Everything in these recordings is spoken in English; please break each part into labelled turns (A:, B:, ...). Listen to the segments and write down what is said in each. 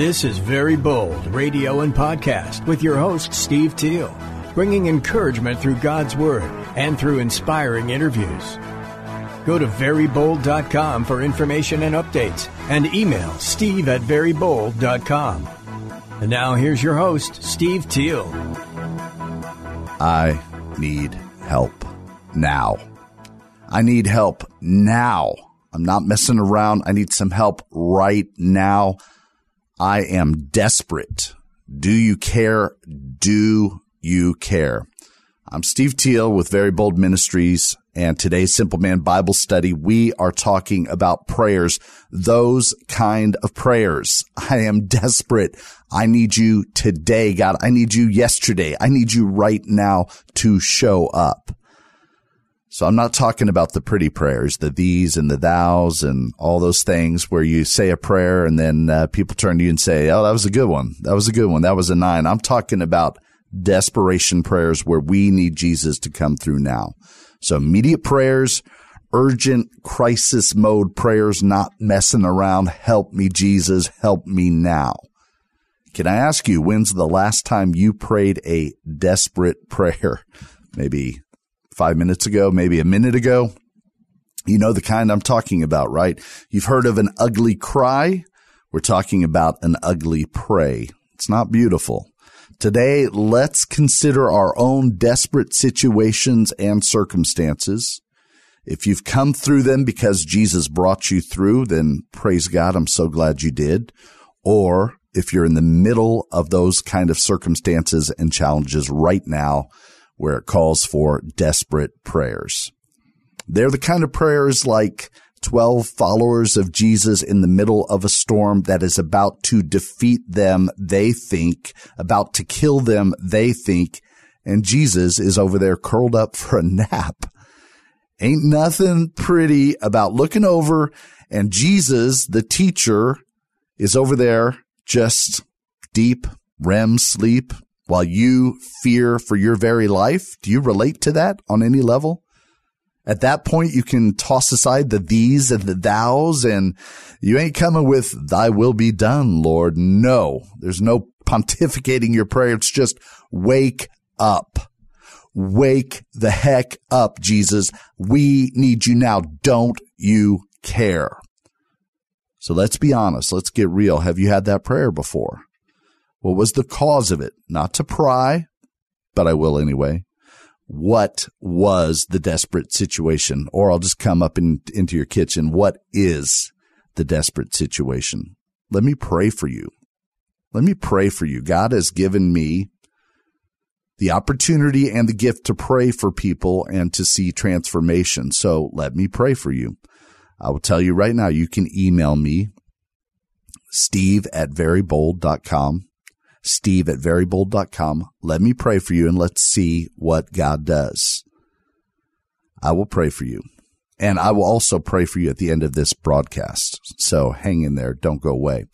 A: This is Very Bold Radio and Podcast with your host, Steve Teal, bringing encouragement through God's Word and through inspiring interviews. Go to verybold.com for information and updates and email steve at verybold.com. And now here's your host, Steve Teal.
B: I need help now. I need help now. I'm not messing around. I need some help right now. I am desperate. Do you care? Do you care? I'm Steve Teal with Very Bold Ministries and today's Simple Man Bible study. We are talking about prayers, those kind of prayers. I am desperate. I need you today, God. I need you yesterday. I need you right now to show up. So I'm not talking about the pretty prayers, the these and the thous and all those things where you say a prayer and then uh, people turn to you and say, Oh, that was a good one. That was a good one. That was a nine. I'm talking about desperation prayers where we need Jesus to come through now. So immediate prayers, urgent crisis mode prayers, not messing around. Help me, Jesus. Help me now. Can I ask you, when's the last time you prayed a desperate prayer? Maybe five minutes ago, maybe a minute ago. You know the kind I'm talking about, right? You've heard of an ugly cry. We're talking about an ugly pray. It's not beautiful. Today, let's consider our own desperate situations and circumstances. If you've come through them because Jesus brought you through, then praise God. I'm so glad you did. Or if you're in the middle of those kind of circumstances and challenges right now, where it calls for desperate prayers. They're the kind of prayers like 12 followers of Jesus in the middle of a storm that is about to defeat them, they think, about to kill them, they think, and Jesus is over there curled up for a nap. Ain't nothing pretty about looking over and Jesus, the teacher, is over there just deep REM sleep, while you fear for your very life? Do you relate to that on any level? At that point, you can toss aside the these and the thous and you ain't coming with thy will be done, Lord. No, there's no pontificating your prayer. It's just wake up. Wake the heck up, Jesus. We need you now. Don't you care? So let's be honest. Let's get real. Have you had that prayer before? What was the cause of it? Not to pry, but I will anyway. What was the desperate situation? Or I'll just come up in, into your kitchen. What is the desperate situation? Let me pray for you. Let me pray for you. God has given me the opportunity and the gift to pray for people and to see transformation. So let me pray for you. I will tell you right now, you can email me, steve at verybold.com steve at verybold.com. Let me pray for you and let's see what God does. I will pray for you. And I will also pray for you at the end of this broadcast. So hang in there. Don't go away.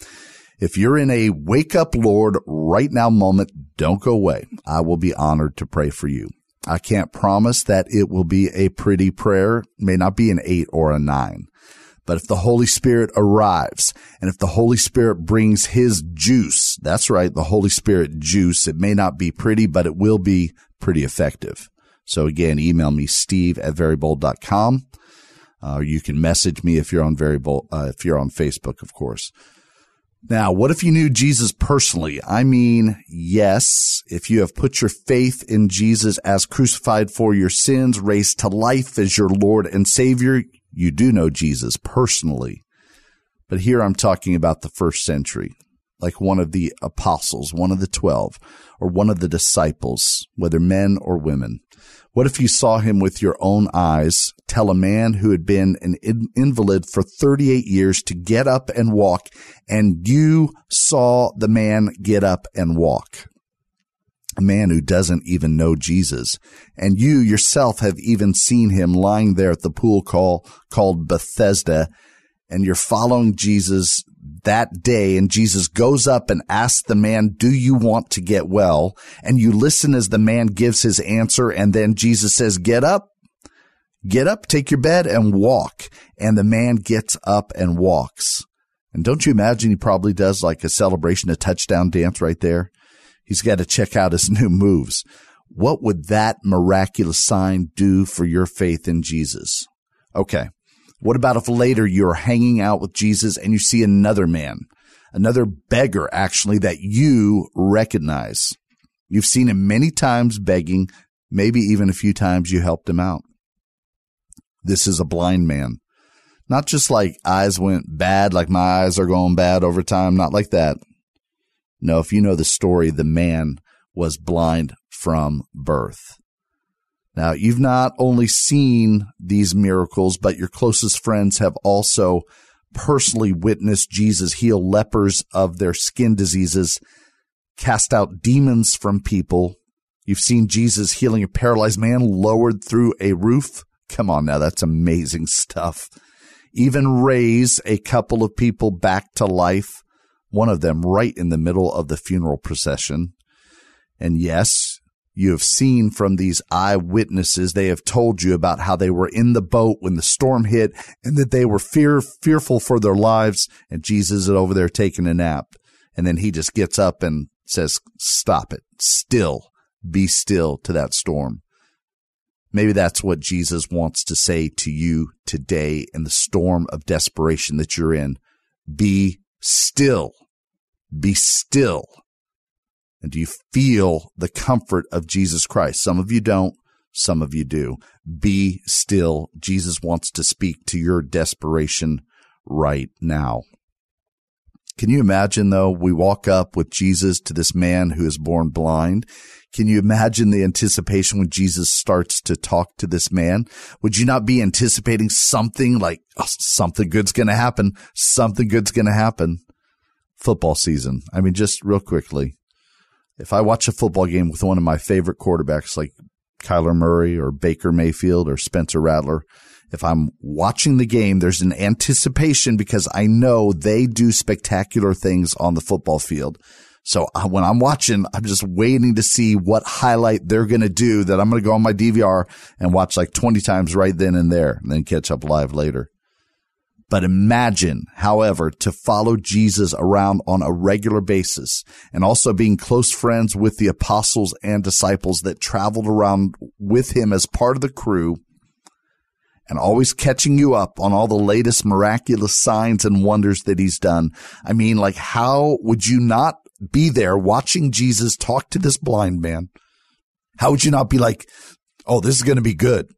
B: If you're in a wake up Lord right now moment, don't go away. I will be honored to pray for you. I can't promise that it will be a pretty prayer. May not be an eight or a nine. But if the Holy Spirit arrives and if the Holy Spirit brings his juice, that's right, the Holy Spirit juice, it may not be pretty, but it will be pretty effective. So again, email me, steve at verybold.com. Uh, you can message me if you're on bold, uh, if you're on Facebook, of course. Now, what if you knew Jesus personally? I mean, yes, if you have put your faith in Jesus as crucified for your sins, raised to life as your Lord and Savior, you do know Jesus personally. But here I'm talking about the first century, like one of the apostles, one of the 12, or one of the disciples, whether men or women. What if you saw him with your own eyes tell a man who had been an invalid for 38 years to get up and walk, and you saw the man get up and walk? A man who doesn't even know Jesus. And you yourself have even seen him lying there at the pool call called Bethesda and you're following Jesus that day and Jesus goes up and asks the man, do you want to get well? And you listen as the man gives his answer. And then Jesus says, get up, get up, take your bed and walk. And the man gets up and walks. And don't you imagine he probably does like a celebration, a touchdown dance right there? He's got to check out his new moves. What would that miraculous sign do for your faith in Jesus? Okay. What about if later you're hanging out with Jesus and you see another man, another beggar actually that you recognize? You've seen him many times begging, maybe even a few times you helped him out. This is a blind man. Not just like eyes went bad, like my eyes are going bad over time, not like that. No, if you know the story, the man was blind from birth. Now, you've not only seen these miracles, but your closest friends have also personally witnessed Jesus heal lepers of their skin diseases, cast out demons from people. You've seen Jesus healing a paralyzed man lowered through a roof. Come on now, that's amazing stuff. Even raise a couple of people back to life, one of them right in the middle of the funeral procession. And yes, you have seen from these eyewitnesses, they have told you about how they were in the boat when the storm hit and that they were fear, fearful for their lives. And Jesus is over there taking a nap. And then he just gets up and says, stop it. Still be still to that storm. Maybe that's what Jesus wants to say to you today in the storm of desperation that you're in. Be still. Be still. And do you feel the comfort of Jesus Christ? Some of you don't. Some of you do. Be still. Jesus wants to speak to your desperation right now. Can you imagine though? We walk up with Jesus to this man who is born blind. Can you imagine the anticipation when Jesus starts to talk to this man? Would you not be anticipating something like oh, something good's going to happen? Something good's going to happen. Football season. I mean, just real quickly. If I watch a football game with one of my favorite quarterbacks like Kyler Murray or Baker Mayfield or Spencer Rattler, if I'm watching the game, there's an anticipation because I know they do spectacular things on the football field. So when I'm watching, I'm just waiting to see what highlight they're going to do that I'm going to go on my DVR and watch like 20 times right then and there and then catch up live later. But imagine, however, to follow Jesus around on a regular basis and also being close friends with the apostles and disciples that traveled around with him as part of the crew and always catching you up on all the latest miraculous signs and wonders that he's done. I mean, like, how would you not be there watching Jesus talk to this blind man? How would you not be like, Oh, this is going to be good.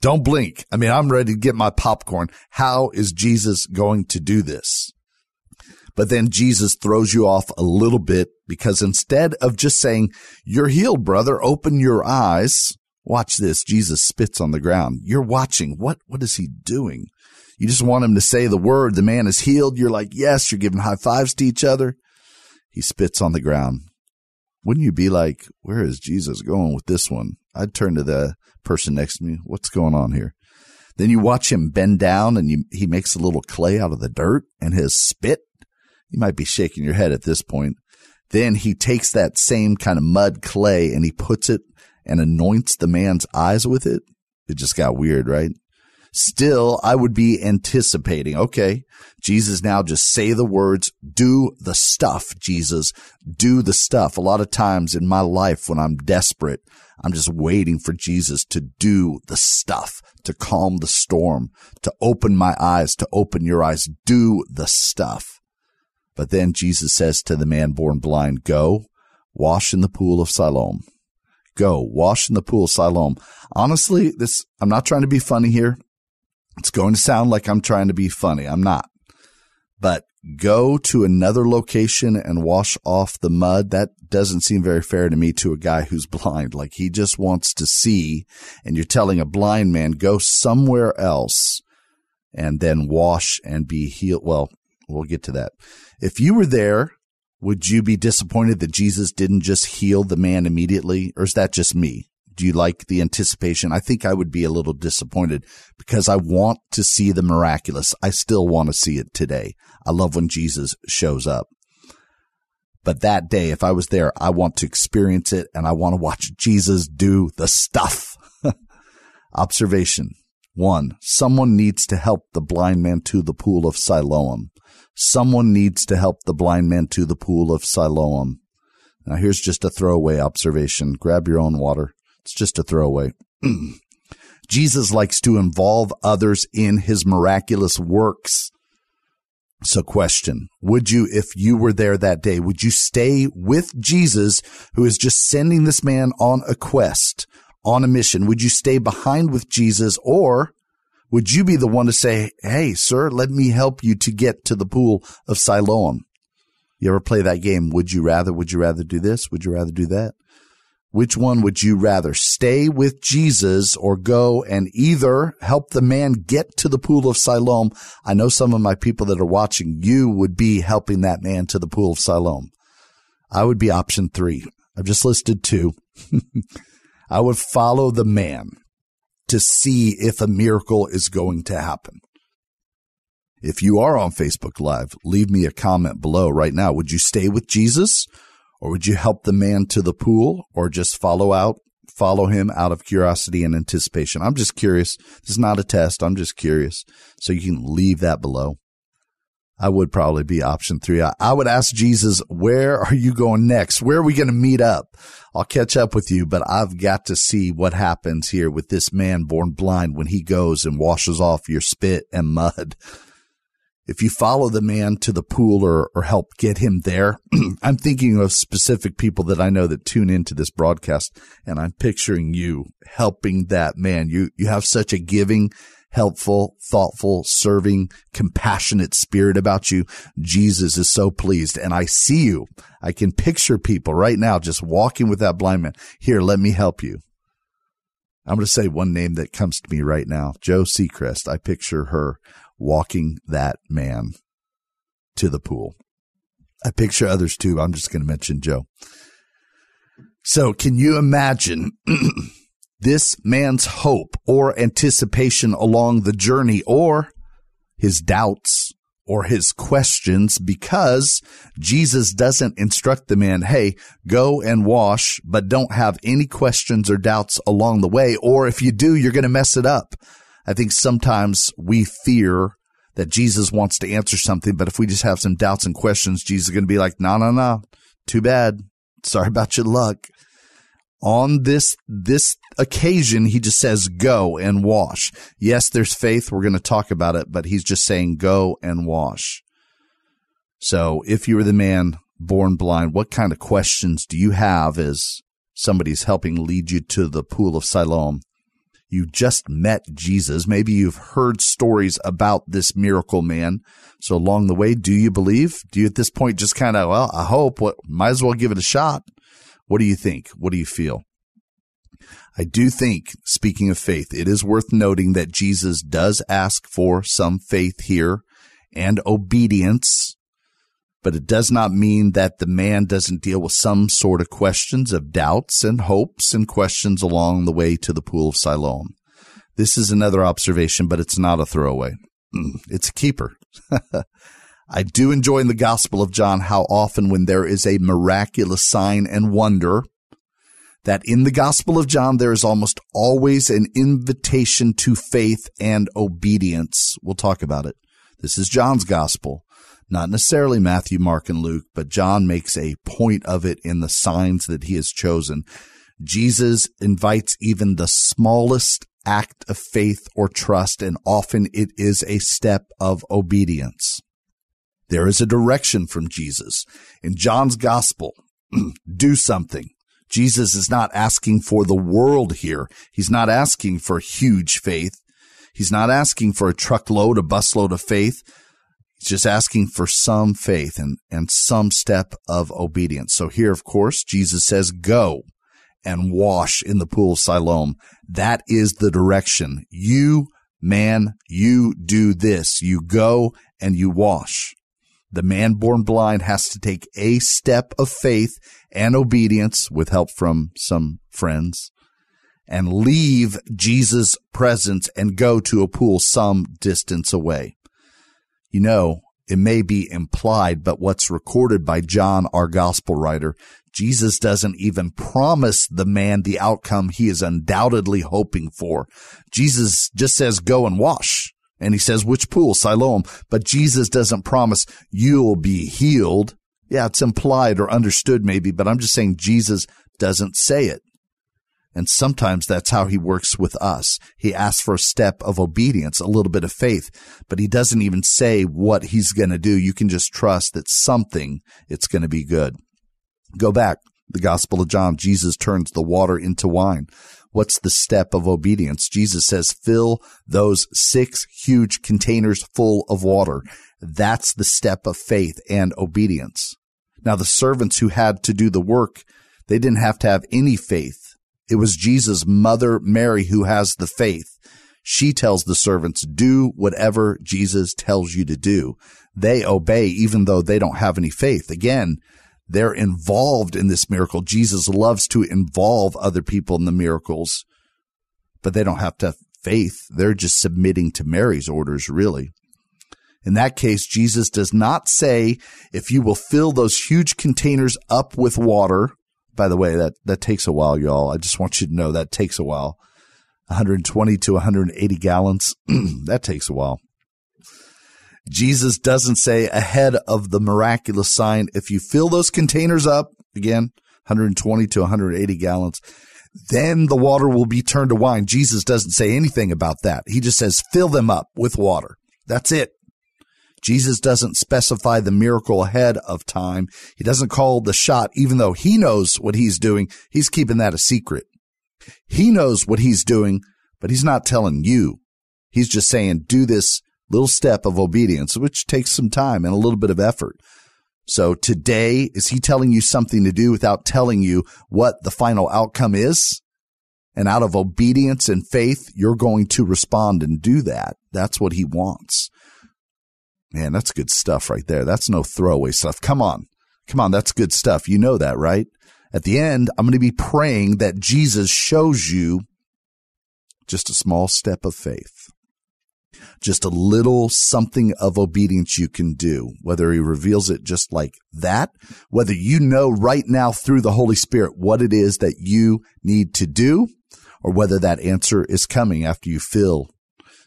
B: Don't blink. I mean, I'm ready to get my popcorn. How is Jesus going to do this? But then Jesus throws you off a little bit because instead of just saying, you're healed, brother, open your eyes. Watch this. Jesus spits on the ground. You're watching. What, what is he doing? You just want him to say the word. The man is healed. You're like, yes, you're giving high fives to each other. He spits on the ground. Wouldn't you be like, where is Jesus going with this one? I'd turn to the person next to me. What's going on here? Then you watch him bend down and you, he makes a little clay out of the dirt and his spit. You might be shaking your head at this point. Then he takes that same kind of mud clay and he puts it and anoints the man's eyes with it. It just got weird, right? Still, I would be anticipating, okay, Jesus now just say the words, do the stuff, Jesus, do the stuff. A lot of times in my life when I'm desperate, I'm just waiting for Jesus to do the stuff, to calm the storm, to open my eyes, to open your eyes, do the stuff. But then Jesus says to the man born blind, go wash in the pool of Siloam. Go wash in the pool Siloam. Honestly, this, I'm not trying to be funny here. It's going to sound like I'm trying to be funny. I'm not. But go to another location and wash off the mud. That doesn't seem very fair to me to a guy who's blind. Like he just wants to see and you're telling a blind man, go somewhere else and then wash and be healed. Well, we'll get to that. If you were there, would you be disappointed that Jesus didn't just heal the man immediately? Or is that just me? Do you like the anticipation? I think I would be a little disappointed because I want to see the miraculous. I still want to see it today. I love when Jesus shows up. But that day, if I was there, I want to experience it and I want to watch Jesus do the stuff. Observation. One, someone needs to help the blind man to the pool of Siloam. Someone needs to help the blind man to the pool of Siloam. Now here's just a throwaway observation. Grab your own water. It's just a throwaway. Jesus likes to involve others in his miraculous works. So question, would you, if you were there that day, would you stay with Jesus who is just sending this man on a quest, on a mission? Would you stay behind with Jesus or would you be the one to say, Hey, sir, let me help you to get to the pool of Siloam? You ever play that game? Would you rather? Would you rather do this? Would you rather do that? Which one would you rather stay with Jesus or go and either help the man get to the pool of Siloam? I know some of my people that are watching, you would be helping that man to the pool of Siloam. I would be option three. I've just listed two. I would follow the man to see if a miracle is going to happen. If you are on Facebook Live, leave me a comment below right now. Would you stay with Jesus or would you help the man to the pool or just follow out, follow him out of curiosity and anticipation? I'm just curious. This is not a test. I'm just curious. So you can leave that below. I would probably be option three. I, would ask Jesus, where are you going next? Where are we going to meet up? I'll catch up with you, but I've got to see what happens here with this man born blind when he goes and washes off your spit and mud if you follow the man to the pool or, or help get him there, I'm thinking of specific people that I know that tune into this broadcast and I'm picturing you helping that man. You, you have such a giving, helpful, thoughtful, serving, compassionate spirit about you. Jesus is so pleased and I see you. I can picture people right now just walking with that blind man. Here, let me help you. I'm going to say one name that comes to me right now. Joe Seacrest. I picture her walking that man to the pool. I picture others too. I'm just going to mention Joe. So can you imagine this man's hope or anticipation along the journey or his doubts or his questions because Jesus doesn't instruct the man, Hey, go and wash, but don't have any questions or doubts along the way. Or if you do, you're going to mess it up. I think sometimes we fear that Jesus wants to answer something, but if we just have some doubts and questions, Jesus is going to be like, no, no, no, too bad. Sorry about your luck. On this, this occasion, he just says, go and wash. Yes, there's faith. We're going to talk about it, but he's just saying, go and wash. So if you were the man born blind, what kind of questions do you have as somebody's helping lead you to the pool of Siloam? You just met Jesus. Maybe you've heard stories about this miracle man. So along the way, do you believe? Do you at this point just kind of, well, I hope, what, might as well give it a shot? What do you think? What do you feel? I do think, speaking of faith, it is worth noting that Jesus does ask for some faith here and obedience but it does not mean that the man doesn't deal with some sort of questions of doubts and hopes and questions along the way to the pool of Siloam. This is another observation, but it's not a throwaway. Mm, it's a keeper. I do enjoy in the Gospel of John how often when there is a miraculous sign and wonder, that in the Gospel of John, there is almost always an invitation to faith and obedience. We'll talk about it. This is John's Gospel not necessarily Matthew, Mark, and Luke, but John makes a point of it in the signs that he has chosen. Jesus invites even the smallest act of faith or trust, and often it is a step of obedience. There is a direction from Jesus. In John's gospel, do something. Jesus is not asking for the world here. He's not asking for huge faith. He's not asking for a truckload, a busload of faith. He's just asking for some faith and, and some step of obedience. So here, of course, Jesus says, go and wash in the pool of Siloam. That is the direction. You, man, you do this. You go and you wash. The man born blind has to take a step of faith and obedience with help from some friends and leave Jesus' presence and go to a pool some distance away you know, it may be implied, but what's recorded by John, our gospel writer, Jesus doesn't even promise the man the outcome he is undoubtedly hoping for. Jesus just says, go and wash. And he says, which pool? Siloam. But Jesus doesn't promise you'll be healed. Yeah, it's implied or understood maybe, but I'm just saying Jesus doesn't say it. And sometimes that's how he works with us. He asks for a step of obedience, a little bit of faith, but he doesn't even say what he's going to do. You can just trust that something, it's going to be good. Go back. The Gospel of John, Jesus turns the water into wine. What's the step of obedience? Jesus says, fill those six huge containers full of water. That's the step of faith and obedience. Now, the servants who had to do the work, they didn't have to have any faith. It was Jesus' mother, Mary, who has the faith. She tells the servants, do whatever Jesus tells you to do. They obey even though they don't have any faith. Again, they're involved in this miracle. Jesus loves to involve other people in the miracles, but they don't have to have faith. They're just submitting to Mary's orders, really. In that case, Jesus does not say, if you will fill those huge containers up with water. By the way, that, that takes a while, y'all. I just want you to know that takes a while. 120 to 180 gallons. that takes a while. Jesus doesn't say ahead of the miraculous sign, if you fill those containers up, again, 120 to 180 gallons, then the water will be turned to wine. Jesus doesn't say anything about that. He just says, fill them up with water. That's it. Jesus doesn't specify the miracle ahead of time. He doesn't call the shot, even though he knows what he's doing. He's keeping that a secret. He knows what he's doing, but he's not telling you. He's just saying, do this little step of obedience, which takes some time and a little bit of effort. So today, is he telling you something to do without telling you what the final outcome is? And out of obedience and faith, you're going to respond and do that. That's what he wants. Man, that's good stuff right there. That's no throwaway stuff. Come on. Come on. That's good stuff. You know that, right? At the end, I'm going to be praying that Jesus shows you just a small step of faith just a little something of obedience you can do, whether he reveals it just like that, whether you know right now through the Holy Spirit what it is that you need to do, or whether that answer is coming after you fill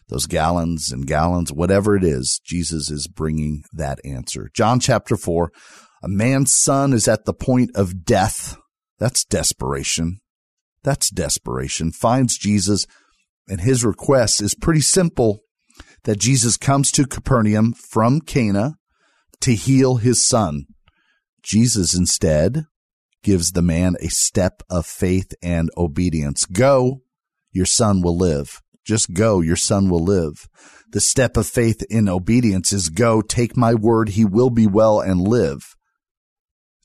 B: those gallons and gallons, whatever it is, Jesus is bringing that answer. John chapter four, a man's son is at the point of death. That's desperation. That's desperation. Finds Jesus and his request is pretty simple that Jesus comes to Capernaum from Cana to heal his son. Jesus instead gives the man a step of faith and obedience. Go, your son will live. Just go, your son will live. The step of faith in obedience is go, take my word, he will be well and live.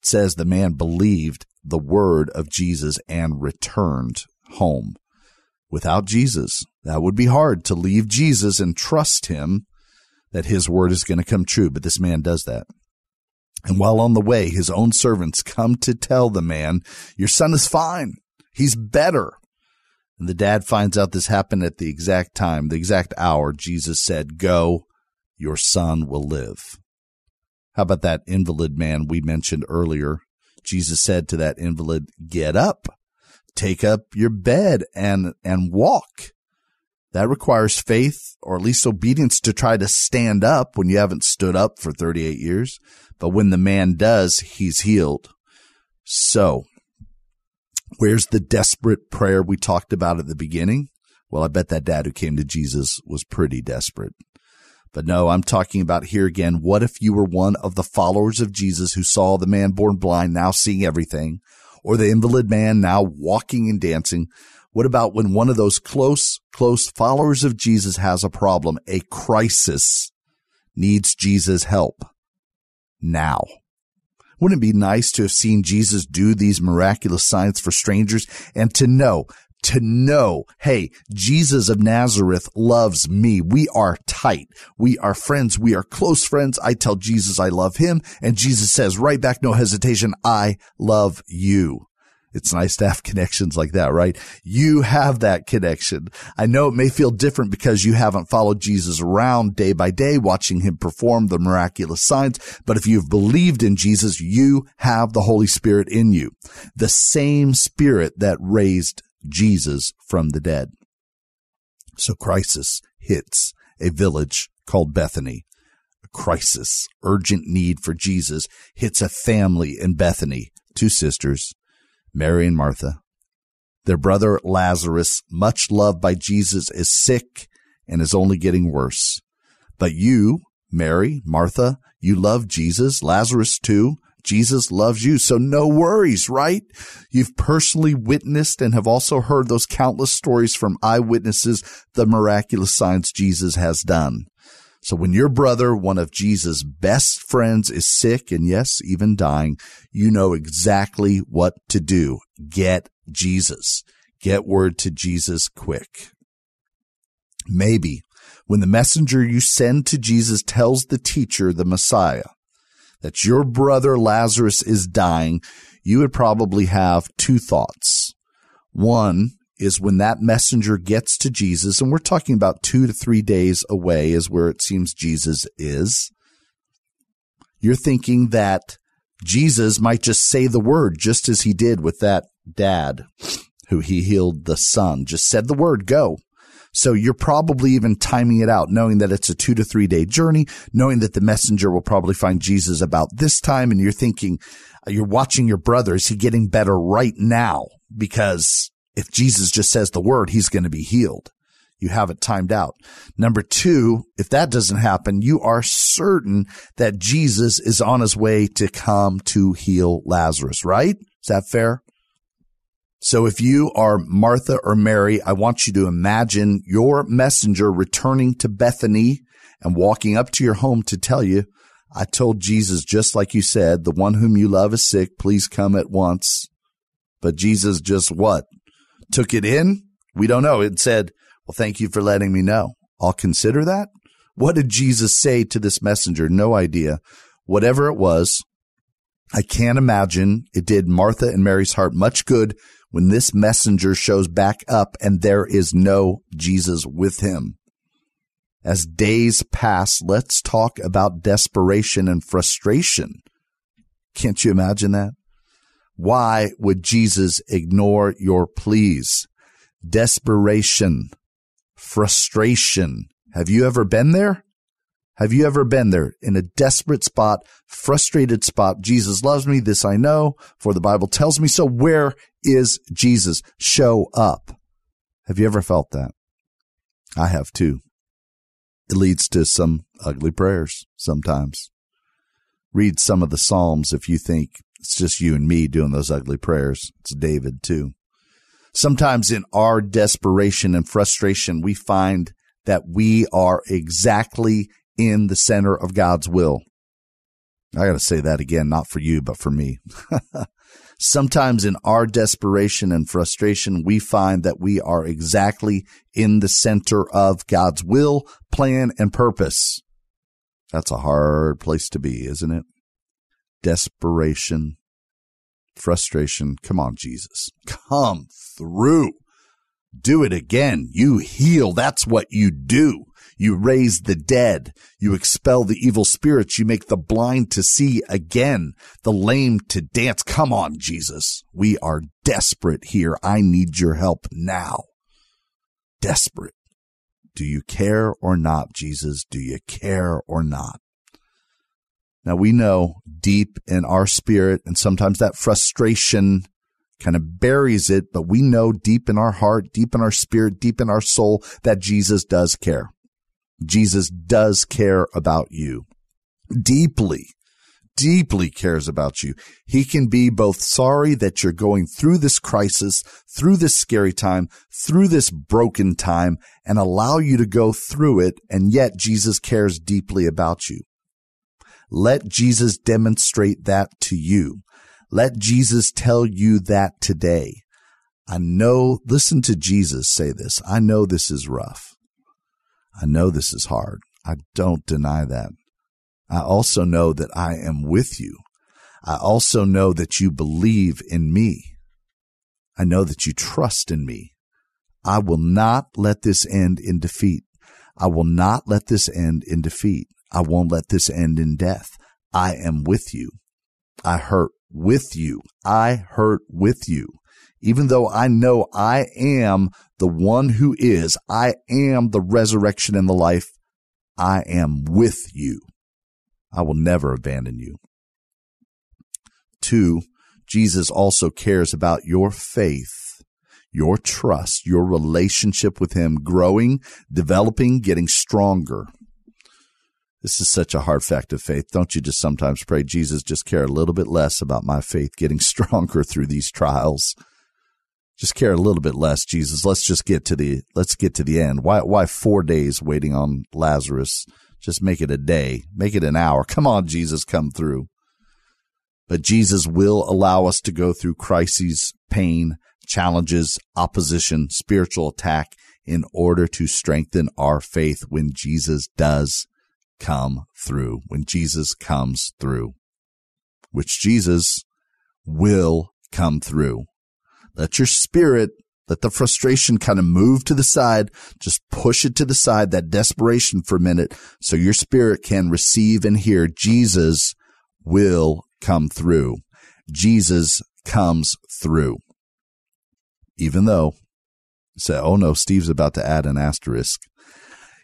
B: It says the man believed the word of Jesus and returned home. Without Jesus, that would be hard to leave Jesus and trust him that his word is going to come true. But this man does that. And while on the way, his own servants come to tell the man, your son is fine. He's better. And the dad finds out this happened at the exact time, the exact hour Jesus said, go, your son will live. How about that invalid man we mentioned earlier? Jesus said to that invalid, get up take up your bed and, and walk. That requires faith or at least obedience to try to stand up when you haven't stood up for 38 years. But when the man does, he's healed. So where's the desperate prayer we talked about at the beginning? Well, I bet that dad who came to Jesus was pretty desperate. But no, I'm talking about here again. What if you were one of the followers of Jesus who saw the man born blind now seeing everything? or the invalid man now walking and dancing. What about when one of those close, close followers of Jesus has a problem, a crisis, needs Jesus' help now? Wouldn't it be nice to have seen Jesus do these miraculous signs for strangers and to know to know, hey, Jesus of Nazareth loves me. We are tight. We are friends. We are close friends. I tell Jesus I love him and Jesus says right back, no hesitation, I love you. It's nice to have connections like that, right? You have that connection. I know it may feel different because you haven't followed Jesus around day by day, watching him perform the miraculous signs. But if you've believed in Jesus, you have the Holy Spirit in you, the same spirit that raised Jesus from the dead. So crisis hits a village called Bethany. A crisis, urgent need for Jesus hits a family in Bethany, two sisters, Mary and Martha. Their brother Lazarus, much loved by Jesus, is sick and is only getting worse. But you, Mary, Martha, you love Jesus, Lazarus too. Jesus loves you. So no worries, right? You've personally witnessed and have also heard those countless stories from eyewitnesses, the miraculous signs Jesus has done. So when your brother, one of Jesus' best friends, is sick and yes, even dying, you know exactly what to do. Get Jesus. Get word to Jesus quick. Maybe when the messenger you send to Jesus tells the teacher, the Messiah, that your brother Lazarus is dying, you would probably have two thoughts. One, is when that messenger gets to Jesus, and we're talking about two to three days away, is where it seems Jesus is. You're thinking that Jesus might just say the word, just as he did with that dad who he healed the son, just said the word, go. So you're probably even timing it out, knowing that it's a two to three day journey, knowing that the messenger will probably find Jesus about this time. And you're thinking, you're watching your brother. Is he getting better right now? Because if Jesus just says the word, he's going to be healed. You have it timed out. Number two, if that doesn't happen, you are certain that Jesus is on his way to come to heal Lazarus, right? Is that fair? So if you are Martha or Mary, I want you to imagine your messenger returning to Bethany and walking up to your home to tell you, I told Jesus, just like you said, the one whom you love is sick. Please come at once. But Jesus just what? Took it in? We don't know. It said, well, thank you for letting me know. I'll consider that. What did Jesus say to this messenger? No idea. Whatever it was, I can't imagine it did Martha and Mary's heart much good when this messenger shows back up and there is no Jesus with him. As days pass, let's talk about desperation and frustration. Can't you imagine that? Why would Jesus ignore your pleas? Desperation, frustration. Have you ever been there? Have you ever been there in a desperate spot, frustrated spot? Jesus loves me. This I know, for the Bible tells me so. Where is Jesus? Show up. Have you ever felt that? I have too. It leads to some ugly prayers sometimes. Read some of the Psalms if you think it's just you and me doing those ugly prayers. It's David too. Sometimes in our desperation and frustration, we find that we are exactly in the center of God's will. I got to say that again, not for you, but for me. Sometimes in our desperation and frustration, we find that we are exactly in the center of God's will, plan, and purpose. That's a hard place to be, isn't it? Desperation, frustration. Come on, Jesus. Come through. Do it again. You heal. That's what you do. You raise the dead. You expel the evil spirits. You make the blind to see again, the lame to dance. Come on, Jesus. We are desperate here. I need your help now. Desperate. Do you care or not, Jesus? Do you care or not? Now we know deep in our spirit, and sometimes that frustration kind of buries it, but we know deep in our heart, deep in our spirit, deep in our soul that Jesus does care. Jesus does care about you deeply, deeply cares about you. He can be both sorry that you're going through this crisis, through this scary time, through this broken time, and allow you to go through it. And yet Jesus cares deeply about you. Let Jesus demonstrate that to you. Let Jesus tell you that today. I know, listen to Jesus say this. I know this is rough. I know this is hard. I don't deny that. I also know that I am with you. I also know that you believe in me. I know that you trust in me. I will not let this end in defeat. I will not let this end in defeat. I won't let this end in death. I am with you. I hurt with you. I hurt with you. Even though I know I am the one who is, I am the resurrection and the life. I am with you. I will never abandon you. Two, Jesus also cares about your faith, your trust, your relationship with him growing, developing, getting stronger. This is such a hard fact of faith. Don't you just sometimes pray, Jesus, just care a little bit less about my faith getting stronger through these trials? Just care a little bit less, Jesus. Let's just get to the, let's get to the end. Why, why four days waiting on Lazarus? Just make it a day. Make it an hour. Come on, Jesus, come through. But Jesus will allow us to go through crises, pain, challenges, opposition, spiritual attack in order to strengthen our faith when Jesus does come through, when Jesus comes through, which Jesus will come through. Let your spirit, let the frustration kind of move to the side. Just push it to the side, that desperation for a minute, so your spirit can receive and hear Jesus will come through. Jesus comes through. Even though, say, oh no, Steve's about to add an asterisk.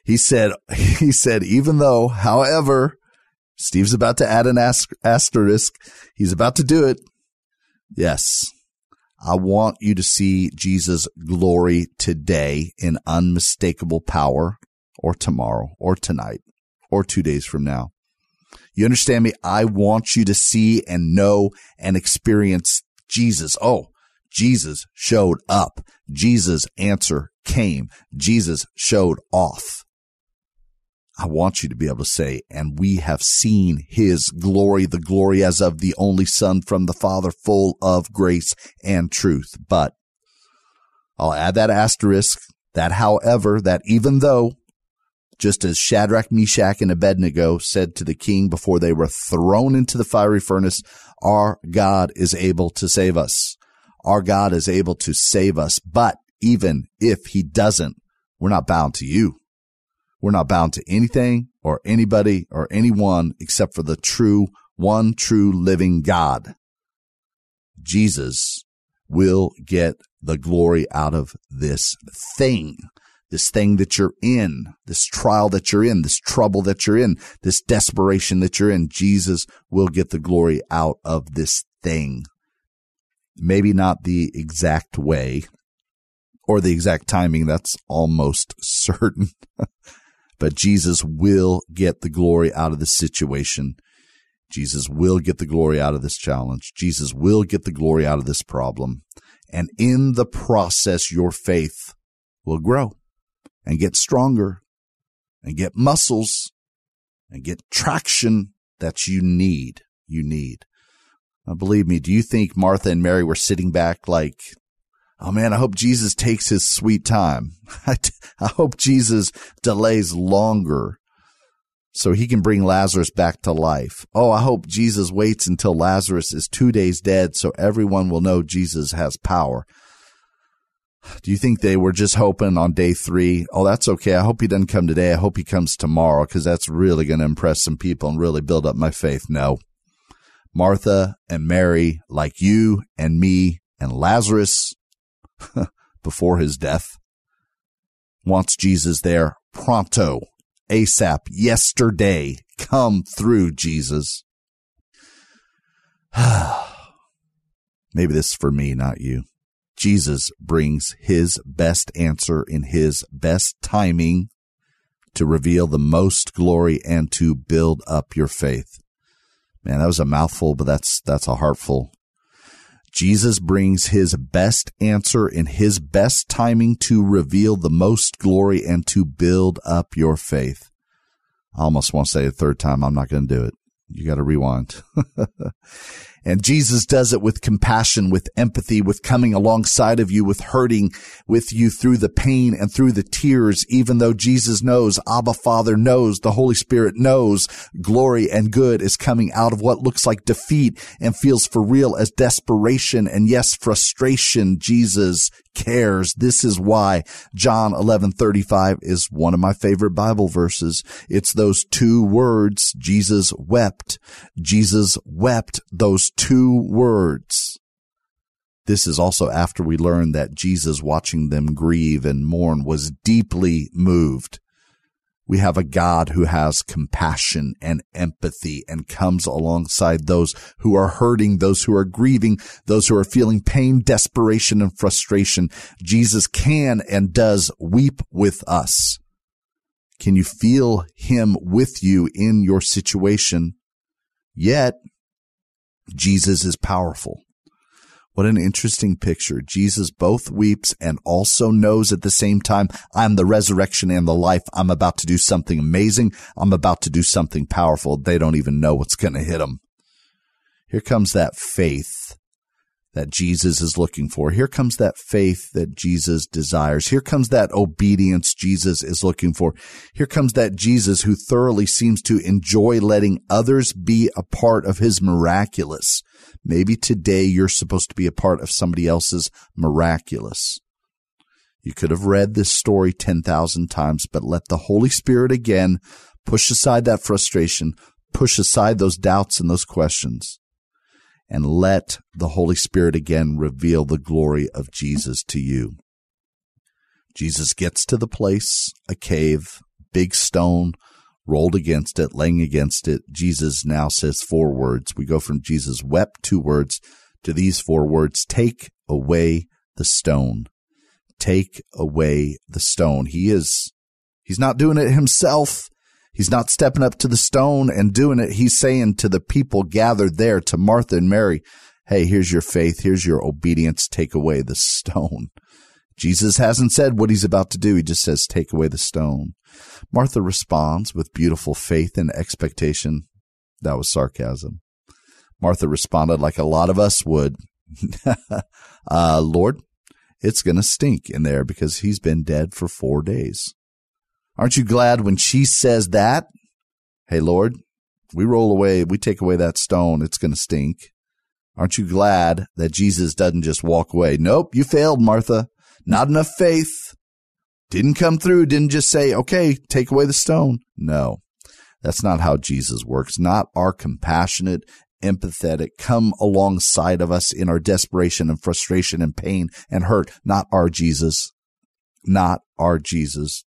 B: He said, he said, even though, however, Steve's about to add an asterisk. He's about to do it. Yes. I want you to see Jesus' glory today in unmistakable power or tomorrow or tonight or two days from now. You understand me? I want you to see and know and experience Jesus. Oh, Jesus showed up. Jesus answer came. Jesus showed off. I want you to be able to say, and we have seen his glory, the glory as of the only son from the father, full of grace and truth. But I'll add that asterisk, that however, that even though, just as Shadrach, Meshach, and Abednego said to the king before they were thrown into the fiery furnace, our God is able to save us. Our God is able to save us. But even if he doesn't, we're not bound to you. We're not bound to anything or anybody or anyone except for the true, one true living God. Jesus will get the glory out of this thing, this thing that you're in, this trial that you're in, this trouble that you're in, this desperation that you're in. Jesus will get the glory out of this thing. Maybe not the exact way or the exact timing. That's almost certain. But Jesus will get the glory out of the situation. Jesus will get the glory out of this challenge. Jesus will get the glory out of this problem. And in the process, your faith will grow and get stronger and get muscles and get traction that you need. You need. Now, believe me, do you think Martha and Mary were sitting back like, Oh man, I hope Jesus takes his sweet time. I, t- I hope Jesus delays longer so he can bring Lazarus back to life. Oh, I hope Jesus waits until Lazarus is two days dead so everyone will know Jesus has power. Do you think they were just hoping on day three? Oh, that's okay. I hope he doesn't come today. I hope he comes tomorrow because that's really going to impress some people and really build up my faith. No. Martha and Mary, like you and me and Lazarus, before his death. Wants Jesus there pronto, ASAP, yesterday. Come through, Jesus. Maybe this is for me, not you. Jesus brings his best answer in his best timing to reveal the most glory and to build up your faith. Man, that was a mouthful, but that's, that's a heartful. Jesus brings his best answer in his best timing to reveal the most glory and to build up your faith. I almost want to say a third time. I'm not going to do it. You got to rewind. And Jesus does it with compassion, with empathy, with coming alongside of you, with hurting with you through the pain and through the tears, even though Jesus knows, Abba Father knows, the Holy Spirit knows glory and good is coming out of what looks like defeat and feels for real as desperation and yes, frustration. Jesus cares. This is why John 11:35 is one of my favorite Bible verses. It's those two words, Jesus wept. Jesus wept those two words. This is also after we learn that Jesus watching them grieve and mourn was deeply moved we have a God who has compassion and empathy and comes alongside those who are hurting, those who are grieving, those who are feeling pain, desperation, and frustration. Jesus can and does weep with us. Can you feel him with you in your situation? Yet, Jesus is powerful. What an interesting picture. Jesus both weeps and also knows at the same time, I'm the resurrection and the life. I'm about to do something amazing. I'm about to do something powerful. They don't even know what's going to hit them. Here comes that faith that Jesus is looking for. Here comes that faith that Jesus desires. Here comes that obedience Jesus is looking for. Here comes that Jesus who thoroughly seems to enjoy letting others be a part of his miraculous. Maybe today you're supposed to be a part of somebody else's miraculous. You could have read this story 10,000 times, but let the Holy Spirit again push aside that frustration, push aside those doubts and those questions and let the Holy Spirit again reveal the glory of Jesus to you. Jesus gets to the place, a cave, big stone rolled against it, laying against it. Jesus now says four words. We go from Jesus wept two words to these four words, take away the stone. Take away the stone. He is, he's not doing it himself. He's not stepping up to the stone and doing it. He's saying to the people gathered there, to Martha and Mary, Hey, here's your faith. Here's your obedience. Take away the stone. Jesus hasn't said what he's about to do. He just says, take away the stone. Martha responds with beautiful faith and expectation. That was sarcasm. Martha responded like a lot of us would. uh, Lord, it's going to stink in there because he's been dead for four days. Aren't you glad when she says that? Hey, Lord, we roll away, we take away that stone, it's going to stink. Aren't you glad that Jesus doesn't just walk away? Nope, you failed, Martha. Not enough faith. Didn't come through, didn't just say, okay, take away the stone. No, that's not how Jesus works. Not our compassionate, empathetic, come alongside of us in our desperation and frustration and pain and hurt. Not our Jesus. Not our Jesus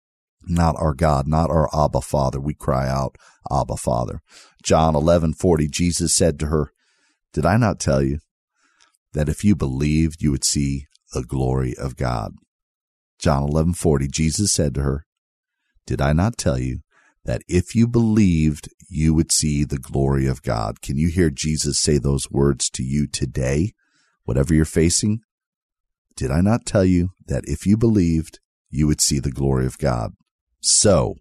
B: not our God, not our Abba Father. We cry out, Abba Father. John 11:40 Jesus said to her, "Did I not tell you that if you believed you would see the glory of God?" John 11:40 Jesus said to her, "Did I not tell you that if you believed you would see the glory of God?" Can you hear Jesus say those words to you today? Whatever you're facing, did I not tell you that if you believed you would see the glory of God? So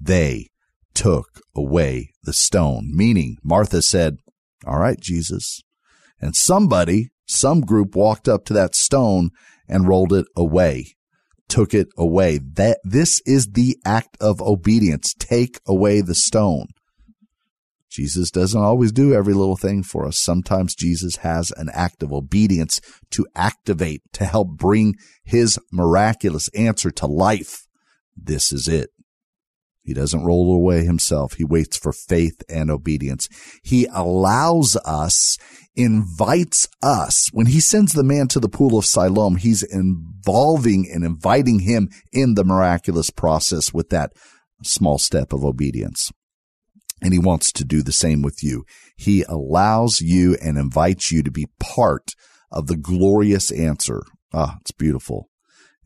B: they took away the stone, meaning Martha said, All right, Jesus. And somebody, some group walked up to that stone and rolled it away, took it away. That this is the act of obedience. Take away the stone. Jesus doesn't always do every little thing for us. Sometimes Jesus has an act of obedience to activate, to help bring his miraculous answer to life. This is it. He doesn't roll away himself. He waits for faith and obedience. He allows us, invites us. When he sends the man to the pool of Siloam, he's involving and inviting him in the miraculous process with that small step of obedience. And he wants to do the same with you. He allows you and invites you to be part of the glorious answer. Ah, it's beautiful.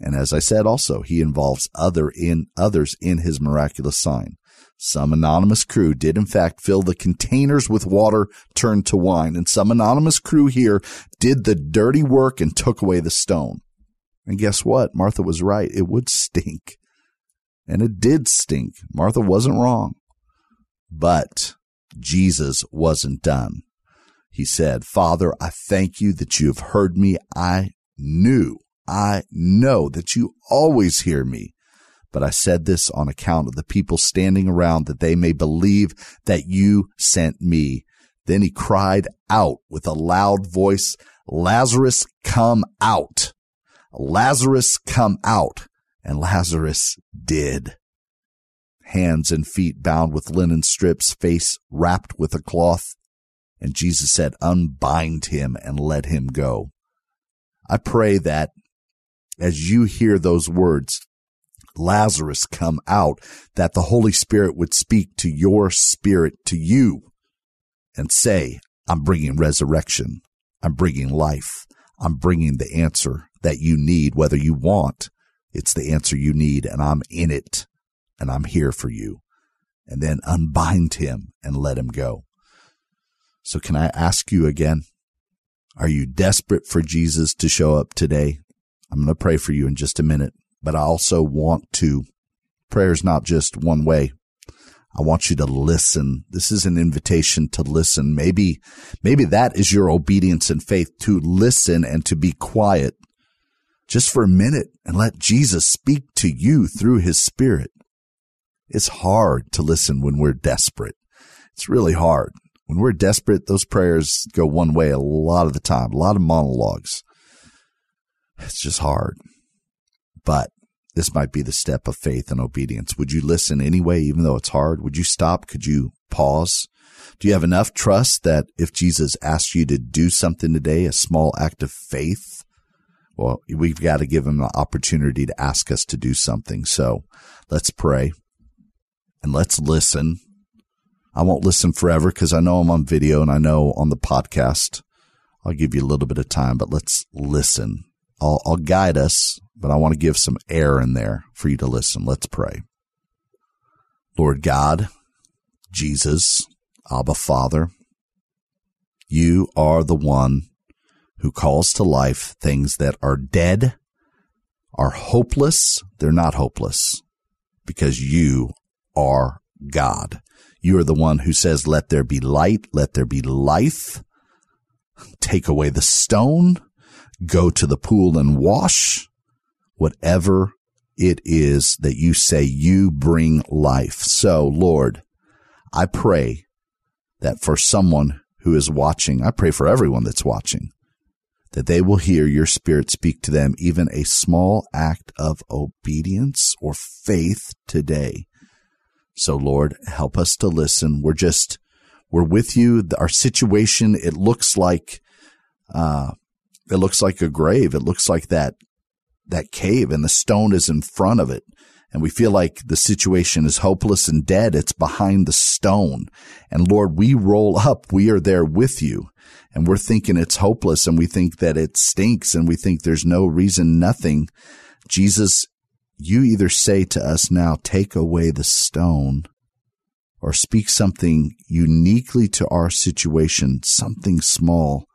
B: And as I said also, he involves other in others in his miraculous sign. Some anonymous crew did in fact fill the containers with water turned to wine, and some anonymous crew here did the dirty work and took away the stone. And guess what? Martha was right. It would stink. And it did stink. Martha wasn't wrong. But Jesus wasn't done. He said, Father, I thank you that you have heard me. I knew, I know that you always hear me. But I said this on account of the people standing around that they may believe that you sent me. Then he cried out with a loud voice, Lazarus, come out. Lazarus, come out. And Lazarus did. Hands and feet bound with linen strips, face wrapped with a cloth. And Jesus said, unbind him and let him go. I pray that as you hear those words, Lazarus come out, that the Holy Spirit would speak to your spirit, to you, and say, I'm bringing resurrection. I'm bringing life. I'm bringing the answer that you need, whether you want. It's the answer you need, and I'm in it, and I'm here for you. And then unbind him and let him go. So can I ask you again? Are you desperate for Jesus to show up today? I'm going to pray for you in just a minute, but I also want to, prayer is not just one way. I want you to listen. This is an invitation to listen. Maybe, maybe that is your obedience and faith to listen and to be quiet just for a minute and let Jesus speak to you through his spirit. It's hard to listen when we're desperate. It's really hard. When we're desperate, those prayers go one way a lot of the time, a lot of monologues. It's just hard. But this might be the step of faith and obedience. Would you listen anyway, even though it's hard? Would you stop? Could you pause? Do you have enough trust that if Jesus asked you to do something today, a small act of faith, well, we've got to give him the opportunity to ask us to do something. So let's pray and let's listen. I won't listen forever because I know I'm on video and I know on the podcast. I'll give you a little bit of time, but let's listen. I'll, I'll guide us but I want to give some air in there for you to listen. Let's pray. Lord God, Jesus, Abba Father, you are the one who calls to life things that are dead, are hopeless. They're not hopeless because you are God. You are the one who says, let there be light, let there be life. Take away the stone, go to the pool and wash whatever it is that you say you bring life. So, Lord, I pray that for someone who is watching, I pray for everyone that's watching, that they will hear your spirit speak to them, even a small act of obedience or faith today. So, Lord, help us to listen. We're just, we're with you. Our situation, it looks like, uh, it looks like a grave. It looks like that that cave and the stone is in front of it. And we feel like the situation is hopeless and dead. It's behind the stone. And Lord, we roll up. We are there with you and we're thinking it's hopeless and we think that it stinks and we think there's no reason, nothing. Jesus, you either say to us now, take away the stone or speak something uniquely to our situation, something small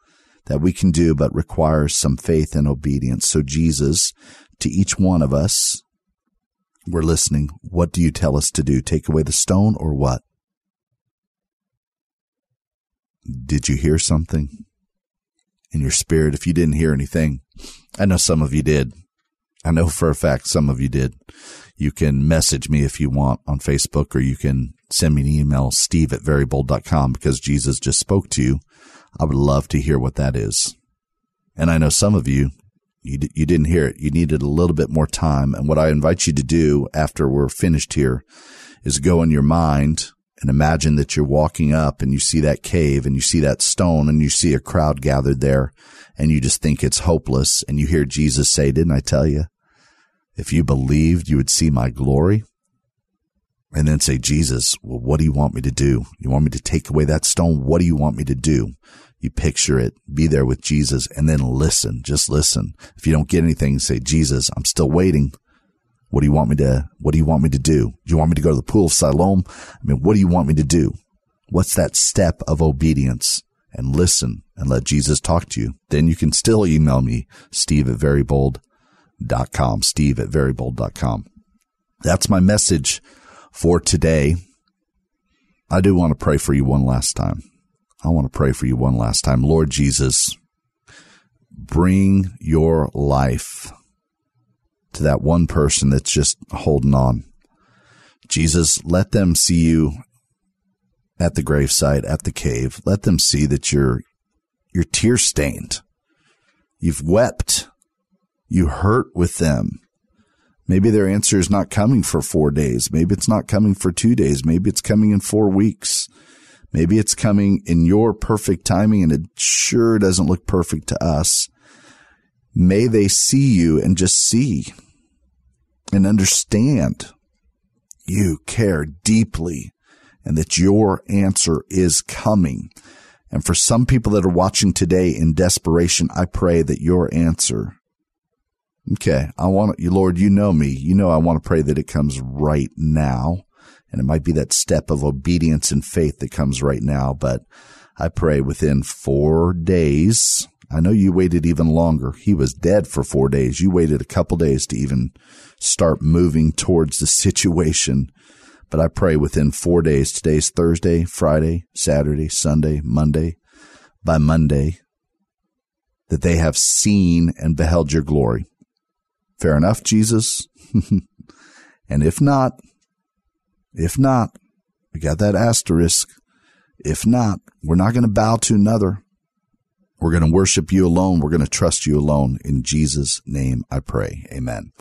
B: that we can do, but requires some faith and obedience. So Jesus, to each one of us, we're listening. What do you tell us to do? Take away the stone or what? Did you hear something in your spirit? If you didn't hear anything, I know some of you did. I know for a fact some of you did. You can message me if you want on Facebook or you can send me an email, steve at verybold.com because Jesus just spoke to you I would love to hear what that is. And I know some of you, you, you didn't hear it. You needed a little bit more time. And what I invite you to do after we're finished here is go in your mind and imagine that you're walking up and you see that cave and you see that stone and you see a crowd gathered there and you just think it's hopeless. And you hear Jesus say, didn't I tell you? If you believed, you would see my glory and then say, Jesus, well, what do you want me to do? You want me to take away that stone? What do you want me to do? You picture it, be there with Jesus and then listen, just listen. If you don't get anything, say, Jesus, I'm still waiting. What do you want me to, what do you want me to do? Do you want me to go to the pool of Siloam? I mean, what do you want me to do? What's that step of obedience? And listen and let Jesus talk to you. Then you can still email me, steve at verybold.com, steve at verybold.com. That's my message for today. I do want to pray for you one last time. I want to pray for you one last time. Lord Jesus, bring your life to that one person that's just holding on. Jesus, let them see you at the gravesite, at the cave. Let them see that you're, you're tear stained. You've wept. You hurt with them. Maybe their answer is not coming for four days. Maybe it's not coming for two days. Maybe it's coming in four weeks. Maybe it's coming in your perfect timing and it sure doesn't look perfect to us. May they see you and just see and understand you care deeply and that your answer is coming. And for some people that are watching today in desperation, I pray that your answer Okay. I want you, Lord, you know me. You know, I want to pray that it comes right now. And it might be that step of obedience and faith that comes right now, but I pray within four days. I know you waited even longer. He was dead for four days. You waited a couple days to even start moving towards the situation. But I pray within four days. Today's Thursday, Friday, Saturday, Sunday, Monday. By Monday, that they have seen and beheld your glory. Fair enough, Jesus? and if not, if not, we got that asterisk. If not, we're not going to bow to another. We're going to worship you alone. We're going to trust you alone. In Jesus' name, I pray. Amen.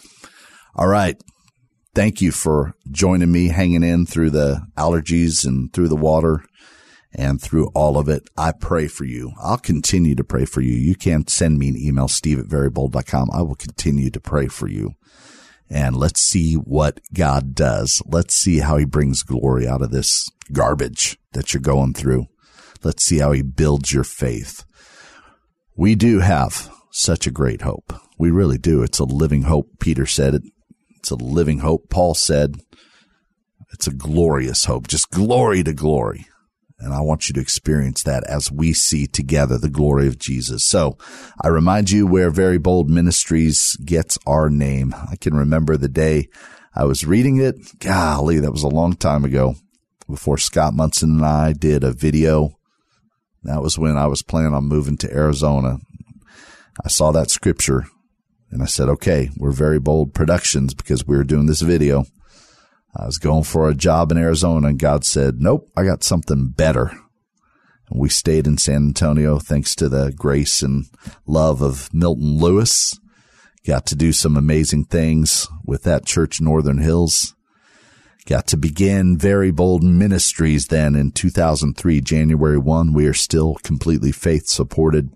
B: All right. Thank you for joining me, hanging in through the allergies and through the water and through all of it. I pray for you. I'll continue to pray for you. You can send me an email, steve at verybold.com. I will continue to pray for you. And let's see what God does. Let's see how he brings glory out of this garbage that you're going through. Let's see how he builds your faith. We do have such a great hope. We really do. It's a living hope. Peter said it. It's a living hope. Paul said it's a glorious hope. Just glory to glory. And I want you to experience that as we see together the glory of Jesus. So I remind you where Very Bold Ministries gets our name. I can remember the day I was reading it. Golly, that was a long time ago before Scott Munson and I did a video. That was when I was planning on moving to Arizona. I saw that scripture and I said, okay, we're very bold productions because we were doing this video. I was going for a job in Arizona and God said, nope, I got something better. And we stayed in San Antonio thanks to the grace and love of Milton Lewis. Got to do some amazing things with that church, Northern Hills. Got to begin very bold ministries then in 2003, January 1. We are still completely faith supported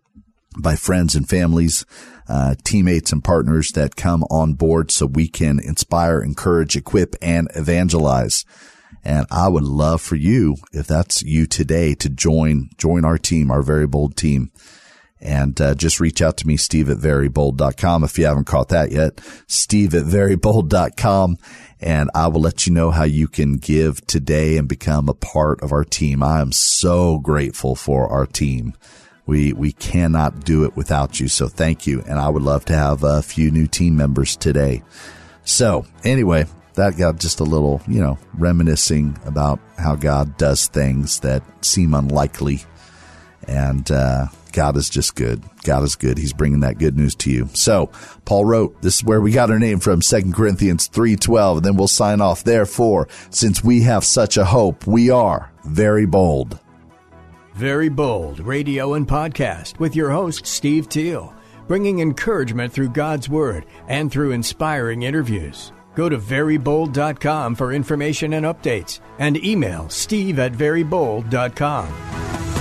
B: by friends and families, uh, teammates and partners that come on board so we can inspire, encourage, equip, and evangelize. And I would love for you, if that's you today, to join, join our team, our very bold team. And uh, just reach out to me, steve at verybold.com. If you haven't caught that yet, steve at verybold.com. And I will let you know how you can give today and become a part of our team. I am so grateful for our team. We, we cannot do it without you. So thank you. And I would love to have a few new team members today. So anyway, that got just a little, you know, reminiscing about how God does things that seem unlikely. And, uh, God is just good. God is good. He's bringing that good news to you. So Paul wrote, this is where we got our name from, Second Corinthians 3.12. And then we'll sign off. Therefore, since we have such a hope, we are very bold.
A: Very Bold Radio and Podcast with your host, Steve Teal, bringing encouragement through God's Word and through inspiring interviews. Go to verybold.com for information and updates and email steve at verybold.com.